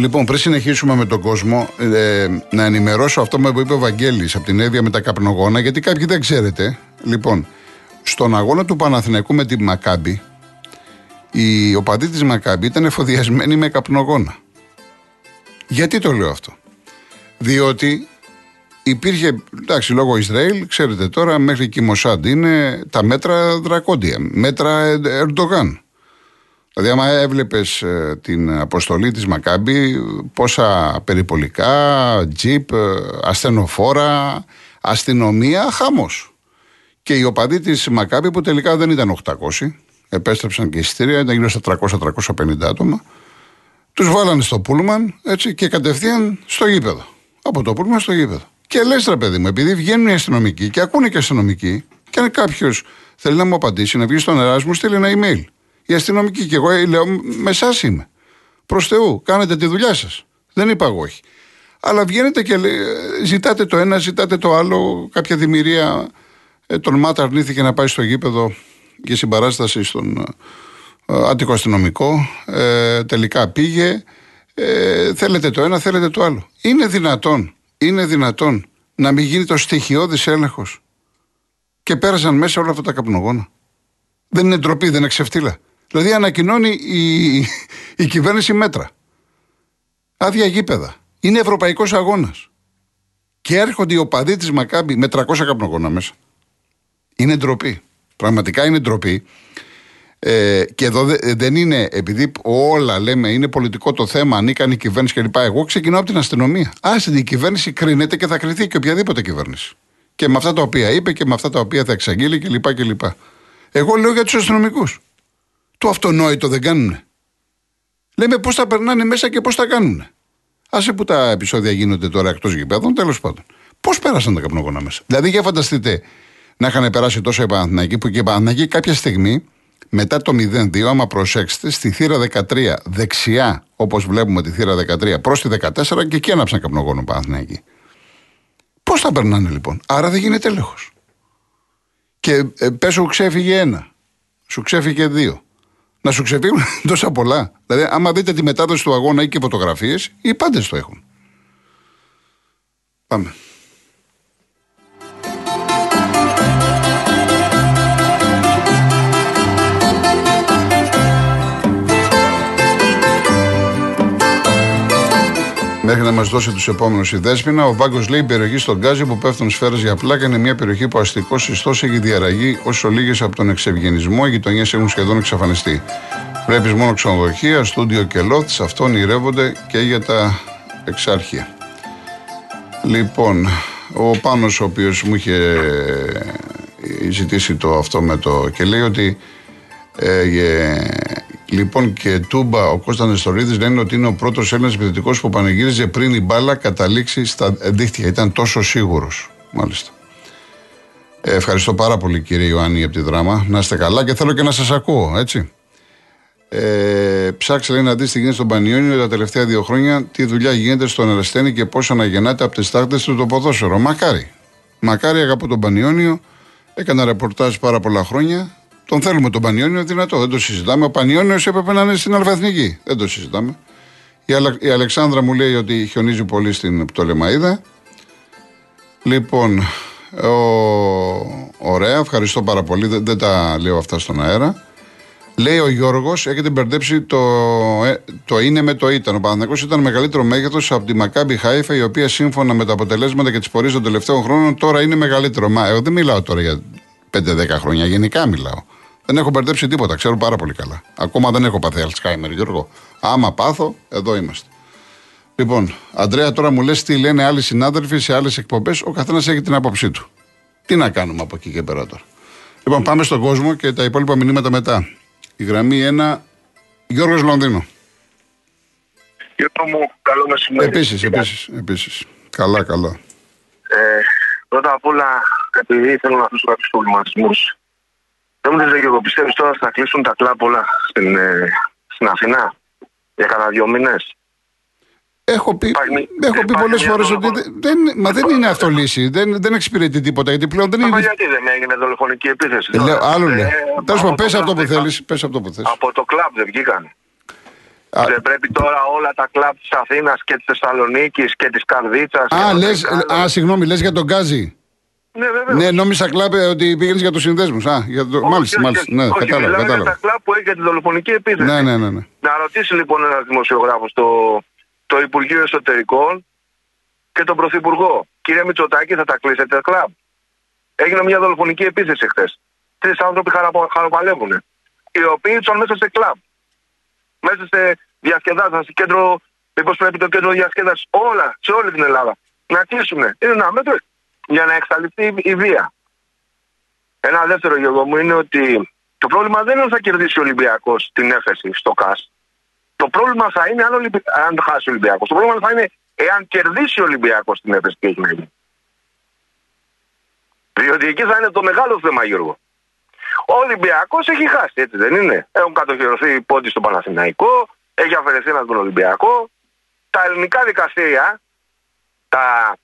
Λοιπόν, πριν συνεχίσουμε με τον κόσμο, ε, να ενημερώσω αυτό που είπε ο Βαγγέλης από την Εύβοια με τα καπνογόνα, γιατί κάποιοι δεν ξέρετε. Λοιπόν, στον αγώνα του Παναθηναϊκού με τη Μακάμπη, οι οπαδοί της Μακάμπη ήταν εφοδιασμένοι με καπνογόνα. Γιατί το λέω αυτό; Διότι υπήρχε, εντάξει, λόγω Ισραήλ, ξέρετε τώρα, μέχρι και η Μοσάντ είναι τα μέτρα δρακόντια, μέτρα Ερντογάν. Δηλαδή, άμα έβλεπες την αποστολή της Μακάμπη, πόσα περιπολικά, τζιπ, ε, ασθενοφόρα, αστυνομία, χάμο. Και οι οπαδοί της Μακάμπη, που τελικά δεν ήταν 800, επέστρεψαν και εισιτήρια, ήταν γύρω στα 300-350 άτομα, τους βάλανε στο πούλμαν έτσι, και κατευθείαν στο γήπεδο. Από το πούλμαν στο γήπεδο. Και λες, ρε παιδί μου, επειδή βγαίνουν οι αστυνομικοί και ακούνε και οι αστυνομικοί, και αν κάποιος θέλει να μου απαντήσει, να βγει στον αέρα μου, στείλει ένα email. Οι αστυνομικοί και εγώ λέω, με εσάς είμαι. Προς Θεού, κάνετε τη δουλειά σας. Δεν είπα εγώ όχι. Αλλά βγαίνετε και ζητάτε το ένα, ζητάτε το άλλο. Κάποια δημιουργία ε, τον Μάτα αρνήθηκε να πάει στο γήπεδο για συμπαράσταση στον ε, Άττικο αστυνομικό. Ε, τελικά πήγε. Ε, θέλετε το ένα, θέλετε το άλλο. Είναι δυνατόν, είναι δυνατόν να μην γίνει το στοιχειώδης έλεγχος και πέρασαν μέσα όλα αυτά τα καπνογόνα. Δεν είναι ντροπή, δεν είναι ξεφτύλα. Δηλαδή ανακοινώνει η, η κυβέρνηση μέτρα. Άδεια γήπεδα. Είναι ευρωπαϊκός αγώνας. Και έρχονται οι οπαδοί της Μακάμπη με 300 καπνογόνα μέσα. Είναι ντροπή. Πραγματικά είναι ντροπή. Ε, και εδώ δεν είναι, επειδή όλα λέμε είναι πολιτικό το θέμα, ανήκαν η κυβέρνηση κλπ. Εγώ ξεκινάω από την αστυνομία. Άσε η κυβέρνηση κρίνεται και θα κρυθεί και οποιαδήποτε κυβέρνηση. Και με αυτά τα οποία είπε και με αυτά τα οποία θα εξαγγείλει κλπ. κλπ. Εγώ λέω για τους αστυνομικούς. Το αυτονόητο δεν κάνουν. Λέμε πώς θα περνάνε μέσα και πώς θα κάνουν. Άσε που τα επεισόδια γίνονται τώρα εκτός γηπέδων, τέλος πάντων. Πώς πέρασαν τα καπνογόνα μέσα. Δηλαδή, για φανταστείτε να είχαν περάσει τόσο οι Παναθηναϊκοί, που και οι Παναθηναϊκοί κάποια στιγμή μετά το 0-2, άμα προσέξετε, στη θύρα 13 δεξιά, όπως βλέπουμε τη θύρα 13 προς τη 14 και εκεί άναψαν καπνογόνο Παναθηναϊκοί. Πώς θα περνάνε λοιπόν. Άρα δεν γίνεται έλεγχος. Και ε, πες σου ξέφυγε ένα, σου ξέφυγε δύο να σου ξεφύγουν τόσα πολλά. Δηλαδή, άμα δείτε τη μετάδοση του αγώνα ή και φωτογραφίες, οι πάντες το έχουν. Πάμε. Μέχρι να μας δώσει τους επόμενους η Δέσποινα, ο Βάγκος λέει: Η περιοχή στον Γκάζι που πέφτουν σφαίρες για πλάκα είναι μια περιοχή που αστικός ιστός έχει διαραγεί όσο λίγες από τον εξευγενισμό. Οι γειτονιές έχουν σχεδόν εξαφανιστεί. Βλέπει μόνο ξενοδοχεία, στούντιο και λόθ, σε αυτό ονειρεύονται και για τα εξάρχεια. Λοιπόν, ο Πάνος ο οποίος μου είχε ζητήσει το αυτό με το και λέει ότι ε, Λοιπόν και τούμπα ο Κώστας Νεστορίδης λένε ότι είναι ο πρώτος Έλληνας επιθετικός που πανηγύριζε πριν η μπάλα καταλήξει στα δίχτυα. Ήταν τόσο σίγουρος. Μάλιστα. Ε, ευχαριστώ πάρα πολύ κύριε Ιωάννη από τη δράμα. Να είστε καλά και θέλω και να σας ακούω, έτσι. Ε, ψάξε λέει να δει τι γίνεται στον Πανιόνιο τα τελευταία δύο χρόνια, τι δουλειά γίνεται στον Εραστένη και πώς αναγεννάται από τις τάκτε του το ποδόσφαιρο. Μακάρι. Μακάρι αγαπώ τον Πανιόνιο. Έκανα ρεπορτάζ πάρα πολλά χρόνια. Τον θέλουμε τον Πανιόνιο, δυνατό, δεν το συζητάμε. Ο Πανιόνιος έπρεπε να είναι στην Αλφαθνική. Δεν το συζητάμε. Η, Αλα... η Αλεξάνδρα μου λέει ότι χιονίζει πολύ στην Πτολεμαίδα. Λοιπόν, ο... ωραία, ευχαριστώ πάρα πολύ. Δεν, δεν τα λέω αυτά στον αέρα. Λέει ο Γιώργος, έχετε μπερδέψει το, ε, το είναι με το ήταν. Ο Παναθυνακό ήταν μεγαλύτερο μέγεθος από τη Μακάμπι Χάιφα, η οποία σύμφωνα με τα αποτελέσματα και τις πορείες των τελευταίων χρόνων τώρα είναι μεγαλύτερο. Μα εγώ δεν μιλάω τώρα για 5-10 χρόνια, γενικά μιλάω. Δεν έχω μπερδέψει τίποτα, ξέρω πάρα πολύ καλά. Ακόμα δεν έχω πάθει Αλτσχάιμερ, Γιώργο. Άμα πάθω, εδώ είμαστε. Λοιπόν, Αντρέα, τώρα μου λες τι λένε άλλοι συνάδελφοι σε άλλες εκπομπές. Ο καθένας έχει την άποψή του. Τι να κάνουμε από εκεί και πέρα τώρα. Λοιπόν, πάμε στον κόσμο και τα υπόλοιπα μηνύματα μετά. Η γραμμή 1, Γιώργος Λονδίνο. Γιώργο μου, καλό μεσημέρι. Επίσης, επίσης. Επίσης. Καλά, καλά. Ε, πρώτα απ' όλα, επειδή θέλω να αφήσω κάποιους προβληματισμούς δεν μου και εγώ πιστεύεις τώρα θα κλείσουν τα κλαμπ όλα στην, ε, στην Αθηνά για κανένα δύο μήνες. Έχω πει, έχω πει πολλές φορές ότι δεν, μα δεν είναι αυτό λύση. Δεν, δεν εξυπηρετεί τίποτα. Γιατί πλέον δεν είναι. Μα γιατί δεν έγινε δολοφονική επίθεση. Ε, λέω, άλλο λέει. Ε, Τέλος πάντων, πες αυτό που θέλεις. Πες αυτό που θες. Από το κλαμπ δεν βγήκαν. Α. Δεν πρέπει τώρα όλα τα κλαμπ της Αθήνας και της Θεσσαλονίκης και της Καρδίτσας. Α, λες, α, συγγνώμη, λες για τον Γκάζι. Ναι, βέβαια. Ναι, νόμιζα κλάπε ότι πήγαινες για τους συνδέσμους. Α, για το... Όχι, μάλιστα, όχι, μάλιστα. όχι. Ναι, Όχι, κατάλαβα. μιλάμε για κατάλαβα. τα κλαμπ που έχει για τη δολοφονική επίθεση. Ναι, ναι, ναι. ναι. Να ρωτήσει λοιπόν ένας δημοσιογράφος το, το Υπουργείο Εσωτερικών και τον Πρωθυπουργό. Κύριε Μητσοτάκη, θα τα κλείσετε κλαμπ. Έγινε μια δολοφονική επίθεση χθες. Τρεις άνθρωποι χαραπα- χαροπαλεύουν. Οι οποίοι ήρθαν μέσα σε κλαμπ. Μέσα σε διασκεδάσεις, κέντρο. Μήπως πρέπει το κέντρο διασκέδασης όλα, σε όλη την Ελλάδα. Να κλείσουν. Είναι ένα μέτρο για να εξαλειφθεί η- η βία. Ένα δεύτερο γεγονό μου είναι ότι το πρόβλημα δεν είναι ότι θα κερδίσει ο Ολυμπιακός την έφεση στο ΚΑΣ. Το πρόβλημα θα είναι αν, ο Ολυμπι... αν το χάσει ο Ολυμπιακός. Το πρόβλημα θα είναι εάν κερδίσει ο Ολυμπιακός την έφεση και έχει να γίνει. Διότι εκεί θα είναι το μεγάλο θέμα, Γιώργο. Ο Ολυμπιακός έχει χάσει, έτσι δεν είναι; Έχουν κατοχυρωθεί οι πόντι στον Παναθηναϊκό, έχει αφαιρεθεί ένας τον Ολυμπιακό. Τα ελληνικά δικαστήρια, τα,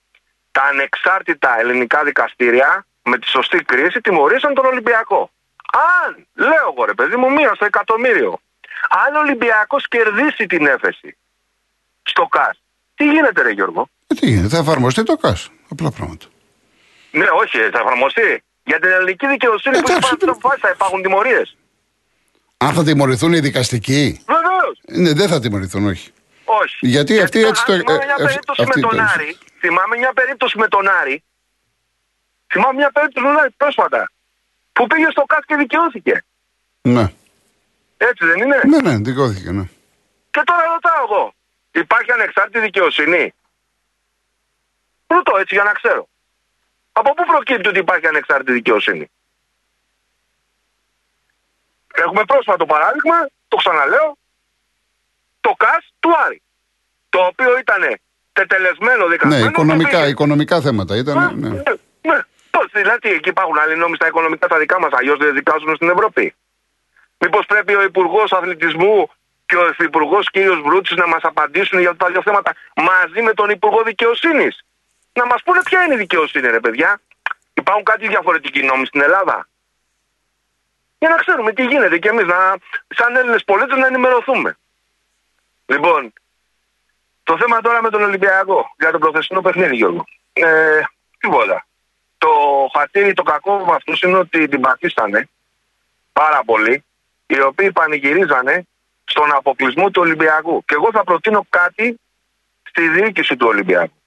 τα ανεξάρτητα ελληνικά δικαστήρια, με τη σωστή κρίση, τιμωρήσαν τον Ολυμπιακό. Αν, λέω εγώ ρε παιδί μου, μία στο εκατομμύριο, αν ο Ολυμπιακός κερδίσει την έφεση στο ΚΑΣ, τι γίνεται, ρε Γιώργο; Ε, τι γίνεται, θα εφαρμοστεί το ΚΑΣ. Απλά πράγματα. Ναι, όχι, θα εφαρμοστεί. Για την ελληνική δικαιοσύνη που Εντάξει, υπάρχουν τώρα. αποφάσει θα υπάρχουν τιμωρίες; Αν θα τιμωρηθούν οι δικαστικοί; Βεβαίως. Ναι, δεν θα τιμωρηθούν, όχι. Όχι. Γιατί αυτοί έτσι το- αν Θυμάμαι μια ε, ε, περίπτωση αυτοί με τον το- Άρη. Θυμάμαι μια περίπτωση με τον Άρη. Θυμάμαι μια περίπτωση με τον Άρη πρόσφατα. Που πήγε στο ΚΑΤ και δικαιώθηκε. Ναι. Έτσι δεν είναι; Ναι, ναι, δικαιώθηκε, ναι. Και τώρα ρωτάω εγώ. Υπάρχει ανεξάρτητη δικαιοσύνη; Ρωτώ έτσι για να ξέρω. Από πού προκύπτει ότι υπάρχει ανεξάρτητη δικαιοσύνη; Έχουμε πρόσφατο παράδειγμα, το ξαναλέω, το ΚΑΣ του Άρη. Το οποίο ήταν τετελεσμένο Ναι, δικασμένο. και οικονομικά, πήγε. οικονομικά θέματα ήταν. Ναι. Ναι, ναι. Πώς, δηλαδή εκεί υπάρχουν άλλοι νόμοι στα οικονομικά τα δικά μας, αλλιώς δεν δικάζουν στην Ευρώπη. Μήπως πρέπει ο Υπουργός Αθλητισμού και ο Υφυπουργός κ. Βρούτσης να μας απαντήσουν για τα δύο θέματα μαζί με τον Υπουργό Δικαιοσύνης; Να μας πούνε ποια είναι η δικαιοσύνη, ρε παιδιά. Υπάρχουν κάτι διαφορετικοί νόμοι στην Ελλάδα. Για να ξέρουμε τι γίνεται και εμείς, σαν Έλληνες πολίτες, να ενημερωθούμε. Λοιπόν, το θέμα τώρα με τον Ολυμπιακό για το προθεσινό παιχνίδι, Γιώργο. Ε, τίποτα. Το χατήρι, το κακό με αυτούς είναι ότι την πατήσανε πάρα πολύ, οι οποίοι πανηγυρίζανε στον αποκλεισμό του Ολυμπιακού. Και εγώ θα προτείνω κάτι στη διοίκηση του Ολυμπιακού.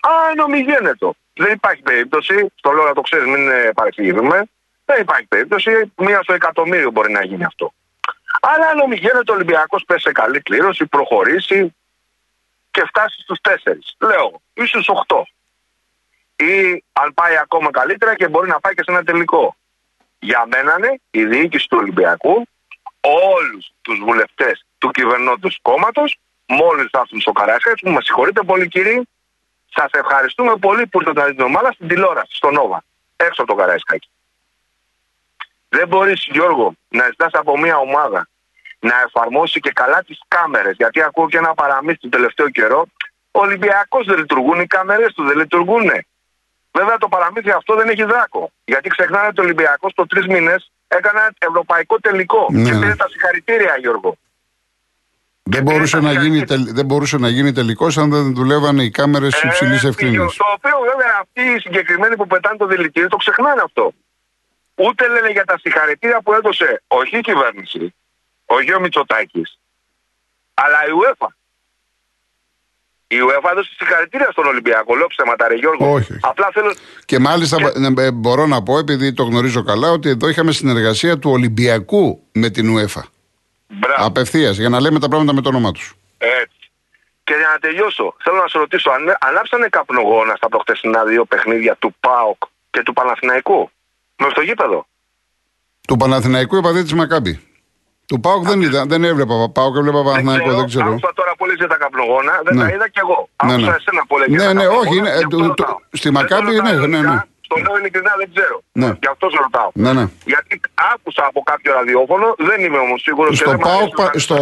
Αν ομιγένετο. Δεν υπάρχει περίπτωση, στο λέω να το ξέρεις, μην ε, παρεξηγηθούμε. Δεν υπάρχει περίπτωση, μία στο εκατομμύριο μπορεί να γίνει αυτό. Αλλά αν ομιγένετο ο Ολυμπιακός πέσει σε καλή κλήρωση, προχωρήσει και φτάσει στους 4. Λέω, ή στου 8. Ή αν πάει ακόμα καλύτερα και μπορεί να πάει και σε ένα τελικό. Για μένα είναι η διοίκηση του Ολυμπιακού, όλους τους βουλευτές του κυβερνώντος κόμματος, μόλις θα έρθουν στο Καράσια, που μα συγχωρείτε πολύ κύριοι, σας ευχαριστούμε πολύ που ήρθατε να δείτε την ομάδα στην τηλεόραση, στο Νόβα, έξω από το Καραϊσκάκι. Δεν μπορείς, Γιώργο, να ζητάς από μια ομάδα να εφαρμόσει και καλά τις κάμερες. Γιατί ακούω και ένα παραμύθι τον τελευταίο καιρό. Ο Ολυμπιακός δεν λειτουργούν, οι κάμερες του δεν λειτουργούν. Βέβαια το παραμύθι αυτό δεν έχει δράκο. Γιατί ξεχνάνε ότι ο Ολυμπιακός το τρεις μήνες έκανε ένα ευρωπαϊκό τελικό. Ναι, Και ναι. πήρε τα συγχαρητήρια, Γιώργο. Δεν μπορούσε, να γίνει, τελ- δεν μπορούσε να γίνει τελικός αν δεν δουλεύανε οι κάμερες υψηλής Ε, ευθύνης. Το οποίο βέβαια αυτοί οι συγκεκριμένοι που πετάνε το δηλητήριο το ξεχνάνε αυτό. Ούτε λένε για τα συγχαρητήρια που έδωσε όχι η κυβέρνηση, ο Γιώργο Μητσοτάκης, αλλά η UEFA. Η UEFA έδωσε συγχαρητήρια στον Ολυμπιακό. Λέω ψέματα, ρε Γιώργο. Όχι, όχι. Απλά θέλω. Και μάλιστα ε, μπορώ να πω, επειδή το γνωρίζω καλά, ότι εδώ είχαμε συνεργασία του Ολυμπιακού με την UEFA. Μπράβο. Απευθείας, για να λέμε τα πράγματα με το όνομά τους. Έτσι. Και για να τελειώσω, θέλω να σε ρωτήσω, αν ανάψανε καπνογόνα στα προχτεσινά δύο παιχνίδια του ΠΑΟΚ και του Παναθηναϊκού; Με στο γήπεδο. Του Παναθηναϊκού επαδί της Μακάμπη. Του Πάουκ δεν είδα, δεν έβλεπα Πάουκ, έβλεπα Παναθηναϊκό, δεν ξέρω. Άκουσα τώρα που λες για τα καπνογόνα, δεν Ναι. τα είδα κι εγώ. Ναι, Άκουσα ναι. εσένα που λέγες Ναι, για τα ναι, καπνογόνα, όχι, είναι, γι' ε, αυτό του- ρωτάω. του- στη Δεν το Μακάμπη, ρωτάω ναι, ναι, ναι. ειλικρινά, Στο λέω ειλικρινά, δεν ξέρω. Ναι. Γι' αυτό σε ρωτάω. Ναι, ναι. Γιατί άκουσα από κάποιο ραδιόφωνο, δεν είμαι όμως σίγουρος. Στο Πάουκ, πα- στο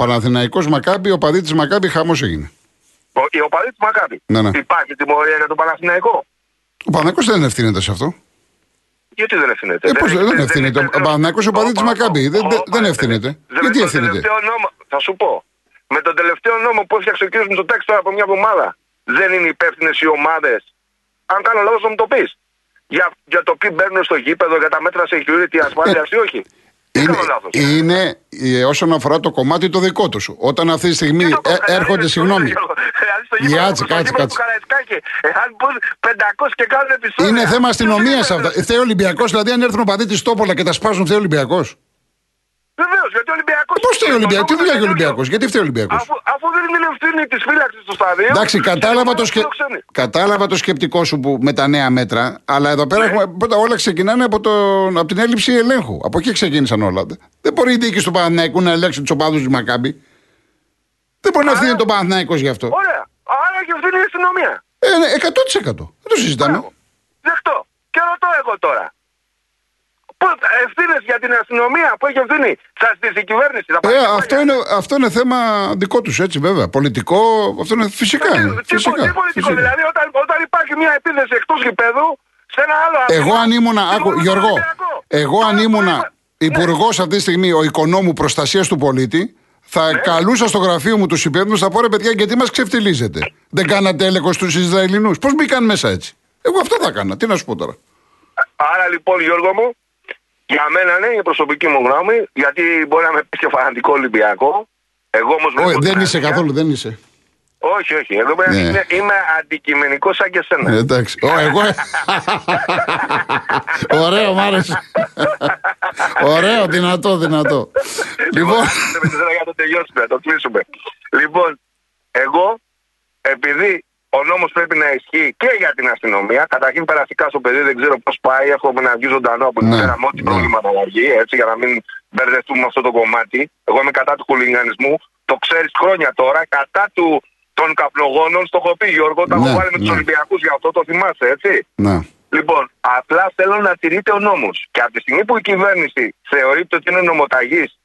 Παναθηναϊκός Μακάμπη, ο παδί τη Μακάμπη χαμός έγινε. Η οπαδή του Μακάμπη. Ναι, ναι. Υπάρχει τιμωρία για τον Παναθηναϊκό; Ο Παναθηναϊκός δεν ευθύνεται σε αυτό. Γιατί δεν ευθύνεται. Ε, πώς δεν έχει- ευθύνεται. Ο δεν- Παναθηναϊκός ο παδί της ο- Μακάμπη. Δεν- ο- δεν- ο- δεν ευθύνεται. δεν- Γιατί το ευθύνεται. τελευταίο νόμο- θα σου πω. Με τον τελευταίο νόμο που έφτιαξε ο κ. Μητσοτάκη τώρα από μια εβδομάδα, δεν είναι υπεύθυνε οι ομάδε. Αν κάνω λάθο, θα μου το πει. Για, για το ποιοι μπαίνουν στο γήπεδο, για τα μέτρα security, ασφάλεια ή όχι. Τι Είναι, κάνω λάθος. είναι ε, όσον αφορά το κομμάτι το δικό του. Όταν αυτή τη στιγμή Τι το ε, κόβω, έρχονται, δηλαδή, συγγνώμη. Δηλαδή στο γήπεδο- Κάτσε, στο κάτσε, γήπεδο κάτσε. του Καραϊσκάκη, εάν μπουν 500 και κάνουν επεισόδια. Είναι θέμα αστυνομία Τι αυτά. Φταίει ο Ολυμπιακός, δηλαδή αν έρθουν παδί της Τόπολα και τα σπάσουν, φταίει ο Ολυμπιακός. Βεβαίως, γιατί ο Ολυμπιακός. Πώς φταίει ο Ολυμπιακός, τι δουλειά έχει ο Ολυμπιακός, γιατί φταίει ο Ολυμπιακός; Αφού, αφού δεν είναι η ευθύνη της φύλαξης του σταδίου. Εντάξει, κατάλαβα το, σκε... φιλοξενεί. κατάλαβα το σκεπτικό σου που με τα νέα μέτρα, αλλά εδώ Ναι. πέρα έχουμε... πρώτα όλα ξεκινάνε από, το... από την έλλειψη ελέγχου. Από εκεί ξεκίνησαν όλα. Δεν μπορεί η διοίκηση του Παναθηναϊκού να ελέγξει τους οπαδούς του Μακάμπη. Δεν μπορεί να ευθύνει τον Παναθηναϊκός γι' αυτό. Ωραία. Άρα έχει ευθύνη η αστυνομία. Ε, ναι, 100%. Δεν το συζητάμε. Μπράβο. Δεκτό. Και ρωτώ εγώ τώρα. Ευθύνες για την αστυνομία που έχει ευθύνη. Θα στήσει η κυβέρνηση. Θα πάρει Ε, κεφάλια. αυτό, είναι, αυτό είναι θέμα δικό τους, έτσι βέβαια. Πολιτικό, αυτό είναι φυσικά. Τι- είναι. τι- Φυσικά, τι πολιτικό, φυσικά. δηλαδή όταν, όταν υπάρχει μια επίθεση εκτός γηπέδου σε ένα άλλο Εγώ άθλημα, αν ήμουνα, άκου, τιμωρούμε τον Γιώργο, Ολυμπιακό. εγώ αν Τώρα που ήμουνα είπα- υπουργός αυτή τη στιγμή, ο οικονόμου προστασίας του πολίτη, θα Ναι. καλούσα στο γραφείο μου του υπεύθυνου, θα πω ρε παιδιά, γιατί μας ξεφτιλίζετε. Δεν κάνατε έλεγχος στους Ισραηλινούς; Πώς μπήκαν μέσα έτσι; Εγώ αυτό θα έκανα. Τι να σου πω τώρα. Άρα λοιπόν Γιώργο μου, για μένα ναι, η προσωπική μου γνώμη, γιατί μπορεί να με πει και φανατικό Ολυμπιακό. Εγώ όμως Όχι, δεν είσαι καθόλου, δεν είσαι. Όχι, όχι. Εγώ είμαι, Ναι. είμαι, είμαι αντικειμενικός σαν και σένα. Ε, εντάξει. Ω, εγώ. Ωραίο, μ' άρεσε. Ωραίο, δυνατό, δυνατό. Λοιπόν. Δεν ξέρω για να το τελειώσουμε, να το κλείσουμε. Λοιπόν, εγώ, επειδή ο νόμος πρέπει να ισχύει και για την αστυνομία, καταρχήν περαστικά στο παιδί δεν ξέρω πώς πάει, έχουμε να βγει ζωντανό από την Ναι, μέρα με ό,τι ναι. πρόβλημα θα βγει, έτσι, για να μην μπερδευτούμε με αυτό το κομμάτι. Εγώ είμαι κατά του χουλιγανισμού, το ξέρεις χρόνια τώρα, κατά του των καπνογόνων, στο έχω πει Γιώργο, τα Ναι, έχω βάλει με τους ναι. Ολυμπιακούς για αυτό, το θυμάσαι, έτσι; Να. Λοιπόν, απλά θέλω να τηρείται ο νόμος. Και από τη στιγμή που η κυβέρνηση θεωρείται ότι είναι νομοταγής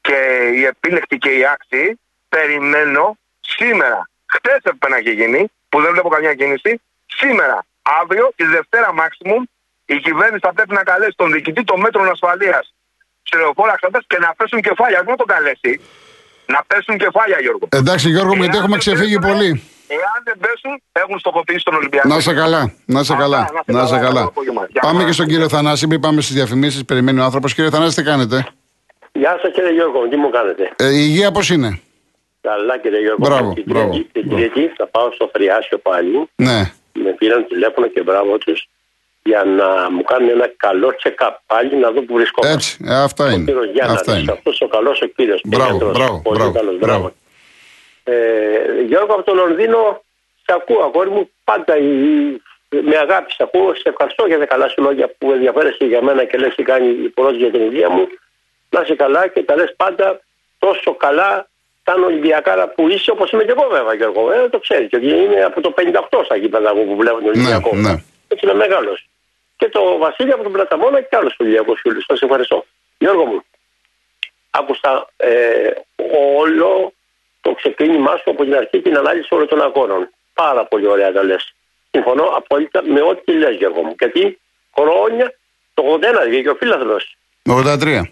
και η επίλεκτη και η άκτη, περιμένω σήμερα, χτες έπρεπε να έχει γίνει, που δεν βλέπω καμιά κίνηση, σήμερα, αύριο, τη Δευτέρα maximum, η κυβέρνηση θα πρέπει να καλέσει τον διοικητή των μέτρων ασφαλείας σε λεωφόρα Ξαντάς και να πέσουν κεφάλια. Όχι να τον καλέσει. Να πέσουν κεφάλια, Γιώργο. Εντάξει, Γιώργο μου, γιατί Εάν έχουμε δεν ξεφύγει πέσουνε, πολύ. Εάν δεν πέσουν, έχουν στοχοποιήσει τον Ολυμπιακό. Να σε καλά, να σε Αυτά, καλά. να είστε Να σε καλά, καλά. καλό απόγευμα. Γεια Πάμε χαρά. και στον κύριο Θανάση, μην πάμε στις διαφημίσεις. Περιμένει ο άνθρωπος. Κύριε Θανάση, τι κάνετε; Γεια σας κύριε Γιώργο, τι μου κάνετε; Ε, η υγεία πώς είναι; Καλά κύριε Γιώργο. Μπράβο, Την μπράβο, Κυριακή- Την μπράβο. Κυριακή θα πάω στο Φριάσιο πάλι. Ναι. Με πήραν τηλέφωνο και μπράβο τους για να μου κάνουν ένα καλό check-up πάλι να δω που βρισκόμαστε. Έτσι, ε, αυτά Ο είναι. κύριος Γιάννης, Αυτά είναι. αυτός ο καλός ο κύριος. Μπράβο, Πέγατρος, μπράβο, πολύ μπράβο, καλός, μπράβο. Ε, Γιώργο από το Λονδίνο, σε ακούω αγόρι μου, πάντα η- με αγάπη σε ακούω, σε ευχαριστώ για τα καλά σου λόγια που ενδιαφέρεσαι για μένα και λες τι κάνει υπορός για την υγεία μου. Να είσαι καλά και τα λες πάντα τόσο καλά σαν Ολυμπιακάρα που είσαι όπως είμαι και εγώ βέβαια Γιώργο. Ε, το ξέρεις, γιατί είναι από το 58 στα γήπεδα εγώ που βλέπω τον Ολυμπιακό. ναι. Έτσι είναι μεγάλος. Και το Βασίλειο από τον Πλαταμόνα και άλλος Ολυμπιακός φίλος. Σας ευχαριστώ. Γιώργο μου, άκουσα ε, όλο το ξεκίνημά σου από την αρχή την ανάλυση όλων των αγώνων. Πάρα πολύ ωραία τα λες. Συμφωνώ απόλυτα με ό,τι λες Γιώργο μου. Γιατί χρόνια το 81 βγήκε ο φίλαθλος. 83.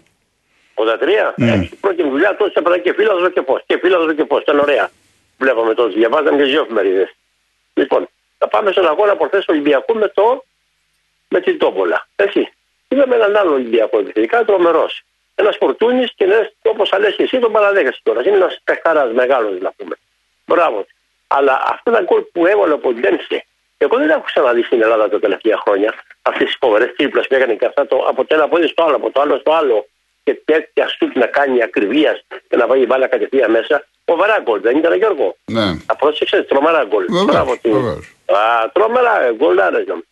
83. Ναι. Έτσι, πρώτη μου δουλειά τότε έπαιρνα και φίλαθλο και πώς. Και φίλαθλο και πώς. Ήταν ωραία. Βλέπαμε τότε. Διαβάζαμε και δύο εφημερίδε. Λοιπόν, θα πάμε στον αγώνα προχθές του Ολυμπιακού με, το, με την Τόμπολα. Έτσι. Είδαμε έναν άλλο Ολυμπιακό επιθετικά τρομερός. Ένας Φορτούνης και ένας, όπως λε και εσύ, τον παραδέχεσαι τώρα. Είναι ένας παιχταράς μεγάλος, να πούμε. Μπράβο. Αλλά αυτά τα γκολ που έβαλε από την Τέμψη, εγώ δεν έχω ξαναδεί στην Ελλάδα τα τελευταία χρόνια. Αυτές τις φοβερές τρίπλες που έκανε και αυτά το, από το ένα πόδι στο άλλο, από το άλλο στο άλλο. Και τέτοια σουτ να κάνει ακριβίας και να βάλει μπάλα κατευθείαν μέσα. Φοβερά γκολ, δεν ήταν Γιώργο; Ναι. Τα πρόσεξες, τρομερά γκολ. Βεβαίως, Μπράβο του. βεβαίως. Α, τρομερά γκολ, άρεσαν.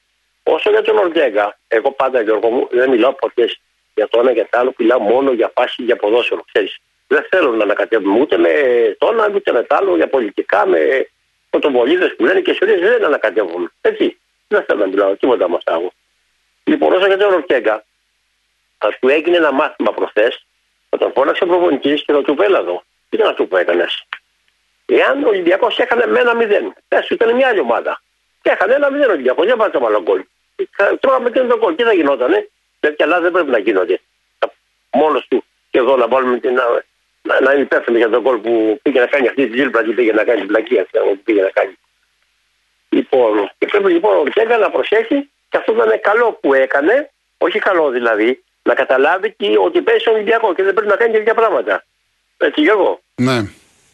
Όσο για τον Ορτέγκα, εγώ πάντα Γιώργο μου δεν μιλάω ποτέ για το ένα για το άλλο, μιλάω μόνο για φάση για ποδόσφαιρο. Ξέρεις. Δεν θέλω να ανακατεύουμε ούτε με το ένα ούτε με το άλλο για πολιτικά, με πρωτοβολίδες που λένε και ιστορίε δεν ανακατεύουμε. Έτσι. Δεν θέλω να μιλάω τίποτα με αυτά εγώ. Λοιπόν, όσο για τον Ορτέγκα, θα του έγινε ένα μάθημα προχθές, θα τον φώναξε ο προπονητής και θα του πει: Έλα εδώ. Τι ήταν αυτό που έκανες. Εάν ο Ολυμπιακός έκανε με ένα μηδέν, πες σου ήταν μια άλλη ομάδα. Και έκανε ένα μηδέν ο Ολυμπιακός, δεν βάζει άλλο γκολ. Θα- Τρώγαμε και το γκολ. Τι θα γινότανε; Τέτοια λάθη δεν πρέπει να γίνονται. Μόνος του και εδώ να βάλουμε την, να, να είναι υπεύθυνο για τον κόλ που πήγε να κάνει αυτή τη ζήλπρα και πήγε να κάνει την πλακία που πήγε να κάνει. Λοιπόν, και πρέπει λοιπόν ο Ορτέγκα να προσέχει και αυτό ήταν καλό που έκανε, όχι καλό δηλαδή, να καταλάβει και ότι παίζει στον Ολυμπιακό και δεν πρέπει να κάνει τέτοια πράγματα. Έτσι, Γιώργο; Ναι.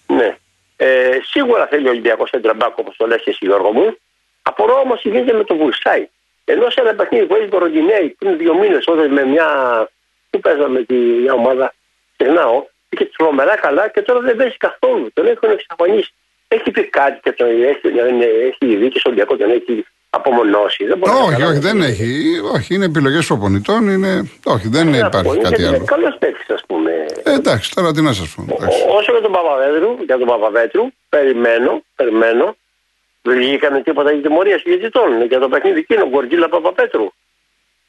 Ναι. Ε, σίγουρα θέλει ο Ολυμπιακός Σεντραμπάκ όπως το λες εσύ, Γιώργο μου. Απορώ όμως τι γίνεται με το Βουρσάι. Ενώ σε ένα παιχνίδι που έχει το Ροντινέι πριν δύο μήνες, όταν με μια. Πού παίζαμε τη μια ομάδα, ξεχνάω, είχε τρομερά καλά και τώρα δεν παίζει καθόλου. Τον έχουν εξαφανίσει. Έχει πει κάτι και τον έχει, έχει δει και στον Ολυμπιακό, τον έχει απομονώσει. Δεν όχι, όχι, δεν έχει. Όχι, είναι επιλογές προπονητών. Είναι... Όχι, δεν υπάρχει κάτι άλλο. Είναι καλός παίκτης, ας πούμε. Ε, εντάξει, τώρα τι να σας πω. Όσο για τον Παπαβέτρου, για τον Παπαβέτρου, περιμένω, περιμένω. Δεν βγήκανε τίποτα για τιμωρία συγκεκριτών για το παιχνίδι εκείνο, Γκοργίλα Παπαπέτρου.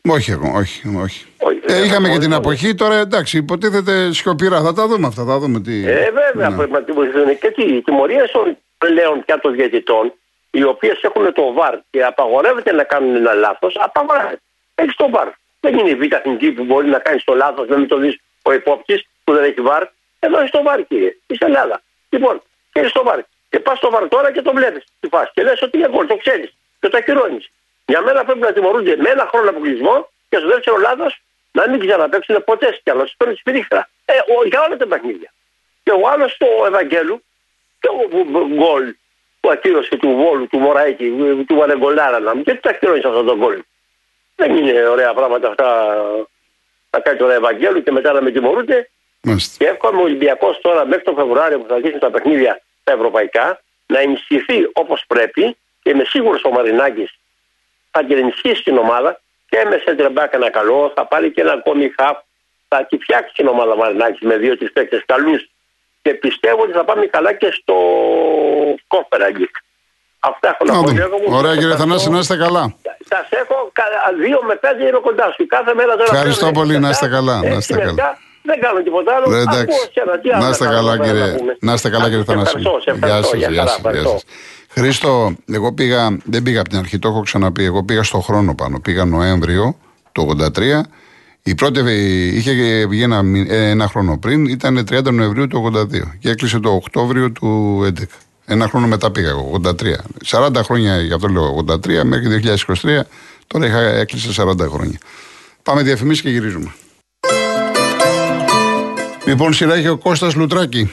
Όχι εγώ, όχι. όχι. όχι ε, είχαμε και την αποχή, τώρα εντάξει, υποτίθεται σιωπηρά. Θα τα δούμε αυτά, θα δούμε τι. Ε, βέβαια, ναι. πρέπει να τιμωρηθούν. Και τι, οι τιμωρίες των πλέον πια των διαιτητών οι οποίες έχουν το βαρ και απαγορεύεται να κάνουν ένα λάθος, απαγορεύεται. Έχεις το βαρ. Δεν είναι η β' εθνική που μπορεί να κάνεις το λάθος, δεν το δεις ο υπόπτης που δεν έχει βαρ. Εδώ έχεις το βαρ, κύριε. Είσαι Ελλάδα. Λοιπόν, και έχεις το βαρ. Και πας στο βαρ τώρα και το βλέπεις τι φάση. Και λες ότι είναι γκολ, το ξέρεις. Και το ακυρώνεις. Για μένα πρέπει να τιμωρούνται με ένα χρόνο αποκλεισμό και στο δεύτερο λάθος να μην ξαναπέξουν ποτέ κι άλλο. Παίρνει σπίριχτρα. Ε, για όλα τα παιχνίδια. Και ο άλλος του Ευαγγέλου και ο γκολ που ακύρωσε του Βόλου, του Μωραίκη, του Βανεγκολάρα να μου. Και τι τα ακυρώνεις αυτόν τον κόλλο. Δεν είναι ωραία πράγματα αυτά να κάνει τώρα Ευαγγέλου και μετά να με τιμωρούνται. Και εύχομαι ο Ολυμπιακός τώρα μέχρι τον Φεβρουάριο που θα αρχίσουν τα παιχνίδια τα ευρωπαϊκά να ενισχυθεί όπως πρέπει και είμαι σίγουρος ο Μαρινάκης θα την ενισχύσει την ομάδα και με σεντρεμπάκ ένα καλό, θα πάρει και ένα ακόμη χαφ. Θα τη φτιάξει την ομάδα Μαρινάκης με δύο-τρει παίκτες καλούς και πιστεύω ότι θα πάμε καλά και στο Κόφεραγγι. Αυτά έχω να πω. Ωραία κύριε Θανάση, να είστε καλά. Σας έχω δύο με πέντε είναι κοντά σου. Κάθε μέρα τώρα. Ευχαριστώ πολύ, να είστε καλά. Να είστε καλά. Δεν κάνω τίποτα άλλο. Ε, εντάξει. Να είστε καλά, κύριε. Να είστε καλά, κύριε Θανάση. Γεια σας, γεια σας. Χρήστο, εγώ πήγα, δεν πήγα από την αρχή, το έχω ξαναπεί. Εγώ πήγα στο χρόνο πάνω. Πήγα Νοέμβριο το 83 η πρώτη είχε βγει ένα, ένα χρόνο πριν, ήταν 30 Νοεμβρίου του 82 και έκλεισε το Οκτώβριο του 11. Ένα χρόνο μετά πήγα εγώ, 83. 40 χρόνια, γι' αυτό λέω 83, μέχρι 2023, τώρα είχα, έκλεισε 40 χρόνια. Πάμε διαφημίσεις και γυρίζουμε. Λοιπόν, σειρά έχει ο Κώστας Λουτράκη.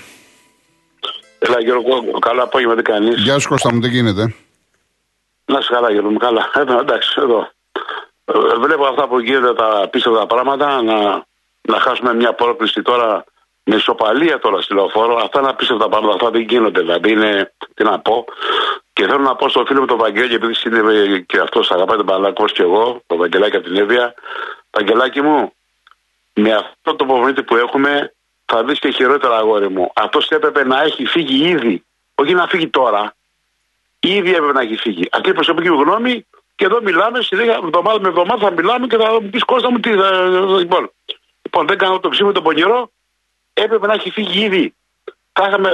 Έλα Γιώργο, καλά απόγευμα τι κάνεις; Γεια σου Κώστα μου, τι γίνεται; Να είσαι καλά Γιώργο, καλά. Εδώ, εντάξει, εδώ. Ε, βλέπω αυτά που γίνονται τα απίστευτα πράγματα να, να χάσουμε μια πρόκληση τώρα με ισοπαλία τώρα στη λεωφόρο. Αυτά είναι απίστευτα πράγματα. Αυτά δεν γίνονται. Δηλαδή είναι, τι να πω. Και θέλω να πω στο φίλο μου τον Βαγγέλη, επειδή είναι και αυτός αγαπάει τον Παλάκος και εγώ, τον Βαγγελάκη από την Εύβοια. Βαγγελάκη μου, με αυτό το προπονήτη που έχουμε, θα δεις και χειρότερα αγόρι μου. Αυτός έπρεπε να έχει φύγει ήδη. Όχι να φύγει τώρα. Ήδη έπρεπε να έχει φύγει. Αυτή η προσωπική μου γνώμη και εδώ μιλάμε, συνέχεια εβδομάδα με εβδομάδα θα μιλάμε και θα μου πεις Κώστα μου τι θα. Λοιπόν, λοιπόν δεν κάνω το ψήφι τον πονηρό. Έπρεπε να έχει φύγει ήδη. Θα είχαμε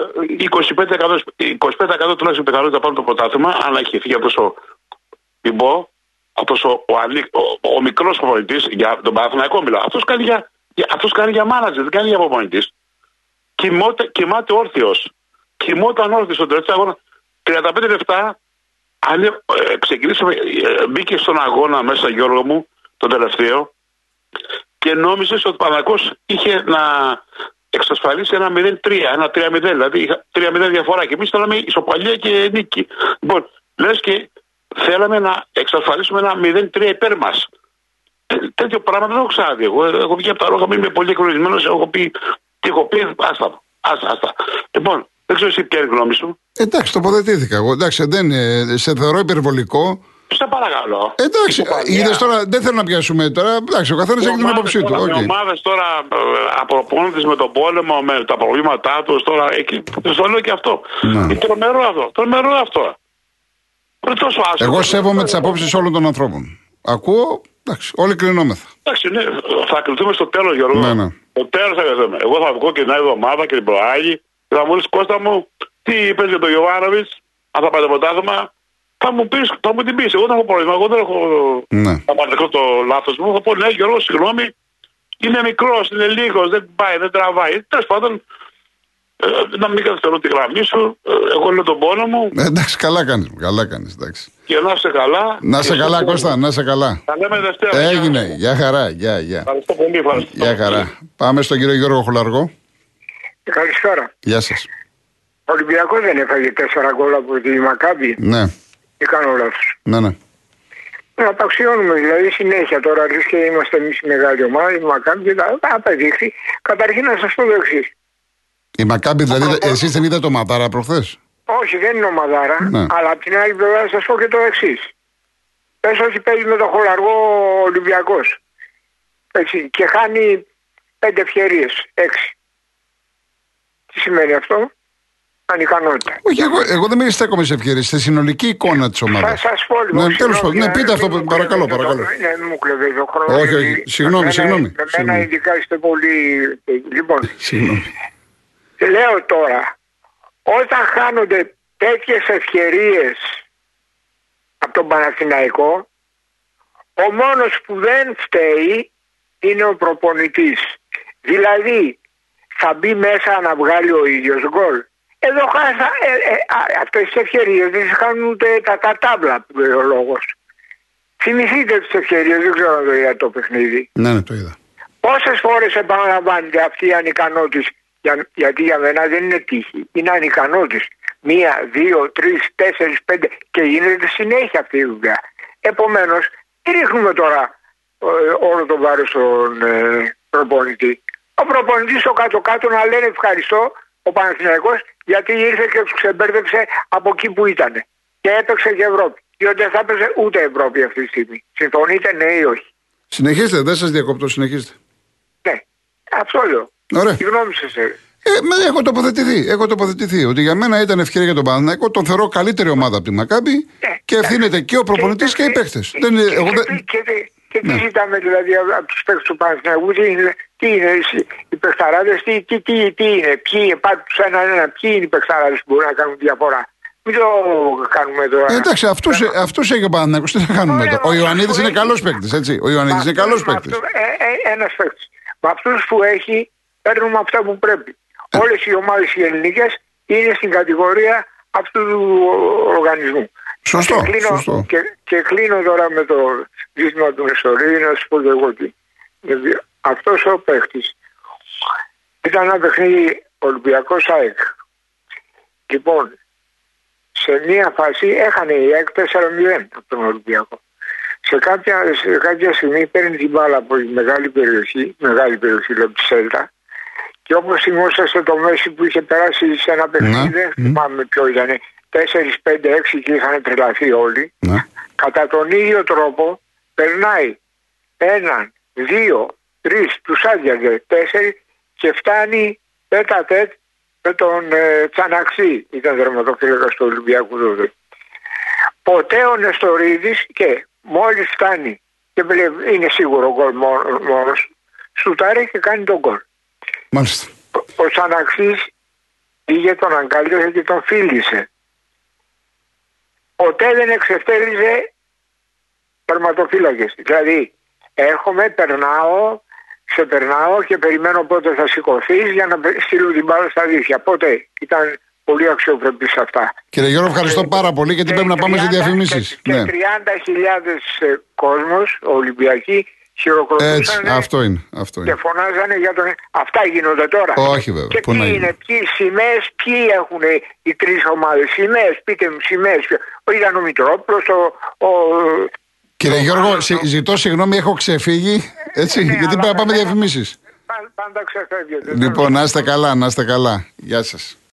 25%, 25% τουλάχιστον πιθανότητα να πάρουμε το πρωτάθλημα, αν είχε φύγει αυτός ο Πιμπό, αυτός ο, ο, ο, ο μικρός προπονητής, για τον Παναθηναϊκό μιλάω. Αυτός κάνει για, για, αυτός κάνει για μάνατζερ, δεν κάνει για προπονητή. Κοιμάται όρθιος. Κοιμόταν όρθιος στον τελευταίος αγώνας. 35 λεπτά αν ε, ξεκινήσαμε, ε, μπήκε στον αγώνα μέσα Γιώργο μου, τον τελευταίο, και νόμιζες ότι ο Παναγός είχε να εξασφαλίσει ένα 0-3, ένα 3-0, δηλαδή 3-0 διαφορά. Και εμείς θέλαμε ισοπαλία και νίκη. Λοιπόν, λες και θέλαμε να εξασφαλίσουμε ένα 0-3 υπέρ μας. Ε, τέτοιο πράγμα δεν έχω ξαναδεί. Εγώ έχω βγει από τα ρόγα, είμαι πολύ εκνευρισμένο, έχω πει τι έχω πει, άστα. Άστα, άστα. Λοιπόν, δεν ξέρω εσύ ποια είναι η γνώμη σου. Εντάξει, τοποθετήθηκα εγώ. Εντάξει, δεν, σε θεωρώ υπερβολικό. Σε παρακαλώ. Εντάξει, είδες τώρα, δεν θέλω να πιάσουμε τώρα. Εντάξει, ο καθένας έχει την άποψή του. Οι ομάδες τώρα ε, αποπώνοντε με τον πόλεμο, με τα προβλήματά τους, τώρα εκεί. Το λέω και αυτό. Ναι. Είναι τρομερό αυτό. Τρομερό αυτό. τόσο άσχημα. Εγώ σέβομαι τις απόψεις όλων των ανθρώπων. Ακούω, εντάξει, όλοι κρινόμεθα. Εντάξει, ναι, θα κρυθούμε στο τέλος, Γιώργο. Ναι, ναι. Το τέλος θα κρυθούμε. Εγώ θα βγω και την άλλη εβδομάδα και την προάγη και θα μου λες Κώστα μου, τι είπες για τον Γιωβάνοβιτ, αν θα πάει το ποτάθλημα, θα μου, πεις, θα μου την πεις. Εγώ δεν έχω πρόβλημα. Εγώ δεν έχω. Ναι. Θα παραδεχτώ το λάθος μου. Θα πω ναι, Γιώργο, συγγνώμη, είναι μικρός, είναι λίγος, δεν πάει, δεν τραβάει. Τέλος πάντων, Ε, να μην καθυστερώ τη γραμμή σου. Ε, εγώ λέω τον πόνο μου. Ε, εντάξει, καλά κάνεις. Καλά κάνεις. Εντάξει. Και να είσαι καλά. Να είσαι Και καλά, στο- Κώστα, να είσαι καλά. Θα λέμε Δευτέρα. Έγινε. Γεια χαρά. Γεια, γεια. Ευχαριστώ πολύ. Ευχαριστώ. Γεια χαρά. Πάμε στον κύριο Γιώργο Χολαργό. Καλησπέρα. Γεια σας. Ο Ολυμπιακός δεν έφαγε τέσσερα γκολ από τη Μακάμπη. Ναι, Τι κάνω λάθος. ναι, ναι. Να τα αξιώνουμε δηλαδή συνέχεια τώρα. Λες και είμαστε εμείς η μεγάλη ομάδα, η Μακάμπη και τα τα απεδείξει. Καταρχήν να σας πω το εξής. Η Μακάμπη, δηλαδή, εσείς δεν είδατε το Ματάρα προχθές; Όχι, δεν είναι ομαδάρα, Ναι. αλλά από την άλλη πλευρά θα σας πω και το εξής. Πες ότι παίζει με τον χολαργό Ολυμπιακός. Και χάνει πέντε ευκαιρίες, έξι. Τι σημαίνει αυτό, Ανικανότητα. Όχι, εγώ, εγώ δεν με στέκομαι σε ευκαιρίες. Στη συνολική εικόνα της ομάδας. Θα σας πω λίγο. Ναι, τέλος πάντων. Ναι, πείτε αυτό, μην μου παρακαλώ, κλέβετε παρακαλώ. το- Ναι, μην μου κλεβείτε το χρόνο. Όχι, όχι. γιατί Συγγνώμη, με συγγνώμη, μένα- Με μένα συγγνώμη. ειδικά είστε πολύ. Λοιπόν, Συγγνώμη. Λέω τώρα, όταν χάνονται τέτοιες ευκαιρίε από τον Παναθηναϊκό, ο μόνος που δεν φταίει είναι ο προπονητής. Δηλαδή, θα μπει μέσα να βγάλει ο ίδιος γκολ. Εδώ χάσα, ε, ε, α, αυτές τις ευκαιρίες δεν τις χάνουν ούτε τα, τα τάμπλα που λέει ο λόγος. Θυμηθείτε τις ευκαιρίες, δεν ξέρω αν το είδα το παιχνίδι. Ναι, ναι, το είδα. Πόσες φορές επαναλαμβάνεται αυτή η ανικανότης, για, γιατί για μένα δεν είναι τύχη, είναι ανικανότης. Μία, δύο, τρεις, τέσσερις, πέντε και γίνεται συνέχεια αυτή η δουλειά. Επομένως, δεν ρίχνουμε τώρα ε, όλο το βάρος στον ε, προπονητή; Ο προπονητής στο κάτω-κάτω να λένε ευχαριστώ ο Παναθηναϊκός γιατί ήρθε και τους ξεμπέρδεψε από εκεί που ήταν. Και έπαιξε και Ευρώπη. Διότι δεν θα έπαιζε ούτε Ευρώπη αυτή τη στιγμή. Συμφωνείτε ναι ή όχι; Συνεχίστε, δεν σας διακόπτω, συνεχίστε. Ναι, αυτό λέω. Ωραία. Τι γνώμη σας, ε; Ε, με, έχω τοποθετηθεί. Έχω τοποθετηθεί ότι για μένα ήταν ευκαιρία για τον Παναθηναϊκό. Τον θεωρώ καλύτερη ομάδα από τη Μακάμπη Ναι, και ευθύνεται και ο προπονητής και οι παίχτε. Δεν είναι- Και, εγώ και, δεν- τι- και, τι- και τι Ναι. ζητάμε δηλαδή από από τους παίκτες του Παναθηναϊκού, τι είναι, τι είναι οι- οι παιχταράδες, τι, τι, τι, τι είναι, ποιοι είναι, πάτε τους έναν ένα, ποιοι είναι οι παιχταράδες που μπορούν να κάνουν διαφορά. Μην το κάνουμε τώρα. Ε, εντάξει, αυτού αυτούς έχει ο Παναθηναϊκός. Τι να κάνουμε Ωραία, τώρα. Ο μα Ιωαννίδης αυτό είναι έχει- καλός παίκτης, έτσι. Ο Ιωαννίδης είναι καλός παίκτης. Ε, Ένας παίκτης. Με αυτούς που έχει, παίρνουμε αυτά που πρέπει. Ε. Όλες οι ομάδες οι ελληνικές είναι στην κατηγορία αυτού του οργανισμού. Σωστό, Και κλείνω, σωστό. Και, και κλείνω τώρα με το ζήτημα του Νεστορίου να σου πω και εγώ τι. Αυτός ο παίχτη ήταν ένα παιχνίδι Ολυμπιακός ΑΕΚ. Λοιπόν, σε μία φάση έχανε η ΑΕΚ 4-0 από τον Ολυμπιακό. Σε κάποια, σε κάποια στιγμή παίρνει την μπάλα από τη μεγάλη περιοχή, μεγάλη περιοχή λέω τη Σέλτα, και όπως θυμόσαστε το Μέση που είχε περάσει σε ένα παιχνίδι, Ναι. δεν θυμάμαι ποιο ήταν, 4, 5, 6 και είχαν τρελαθεί όλοι. Ναι. Κατά τον ίδιο τρόπο περνάει έναν, δύο, τρεις, τους άδειαζε τέσσερι και φτάνει τέτα τέτ με τον ε, Τσαναξή, ήταν δερματοφύλακα του Ολυμπιακού τότε. Ποτέ ο Νεστορίδης και μόλις φτάνει και βλέπει- είναι σίγουρο γκολ μόνο- μόνος, σουτάρει και κάνει τον γκολ. Μάλιστα. Ο Τσαναξής πήγε τον αγκάλιασε και τον φίλησε. Ποτέ δεν εξευτέλιζε τερματοφύλακες. Δηλαδή, έρχομαι, περνάω, σε περνάω και περιμένω πότε θα σηκωθείς για να στείλω την μπάλα στα δίχτυα. Ποτέ ήταν πολύ αξιοπρεπή σε αυτά. Κύριε Γιώργο, ευχαριστώ πάρα πολύ γιατί Και πρέπει να πάμε σε 30 διαφημίσεις. Και, Ναι. και 30.000 ε, κόσμος, Ολυμπιακοί, χειροκροτούσαν Έτσι, αυτό είναι. Αυτό και είναι. φωνάζανε για τον. Αυτά γίνονται τώρα. Όχι, βέβαια. Και Πού ποιοι να είναι, γίνει. ποιοι σημαίες, ποιοι έχουν οι τρεις ομάδες; Σημαίες, πείτε μου, σημαίες. Ήταν ο Μητρόπουλος, ο. ο Κύριε ο- Γιώργο, ο- συ- ζητώ συγγνώμη, έχω ξεφύγει. Έτσι, Ναι, γιατί αλλά πρέπει να πάμε κανένα- διαφημίσεις. Πάντα ξεφεύγετε. Λοιπόν, να είστε καλά, να είστε καλά. Γεια σας.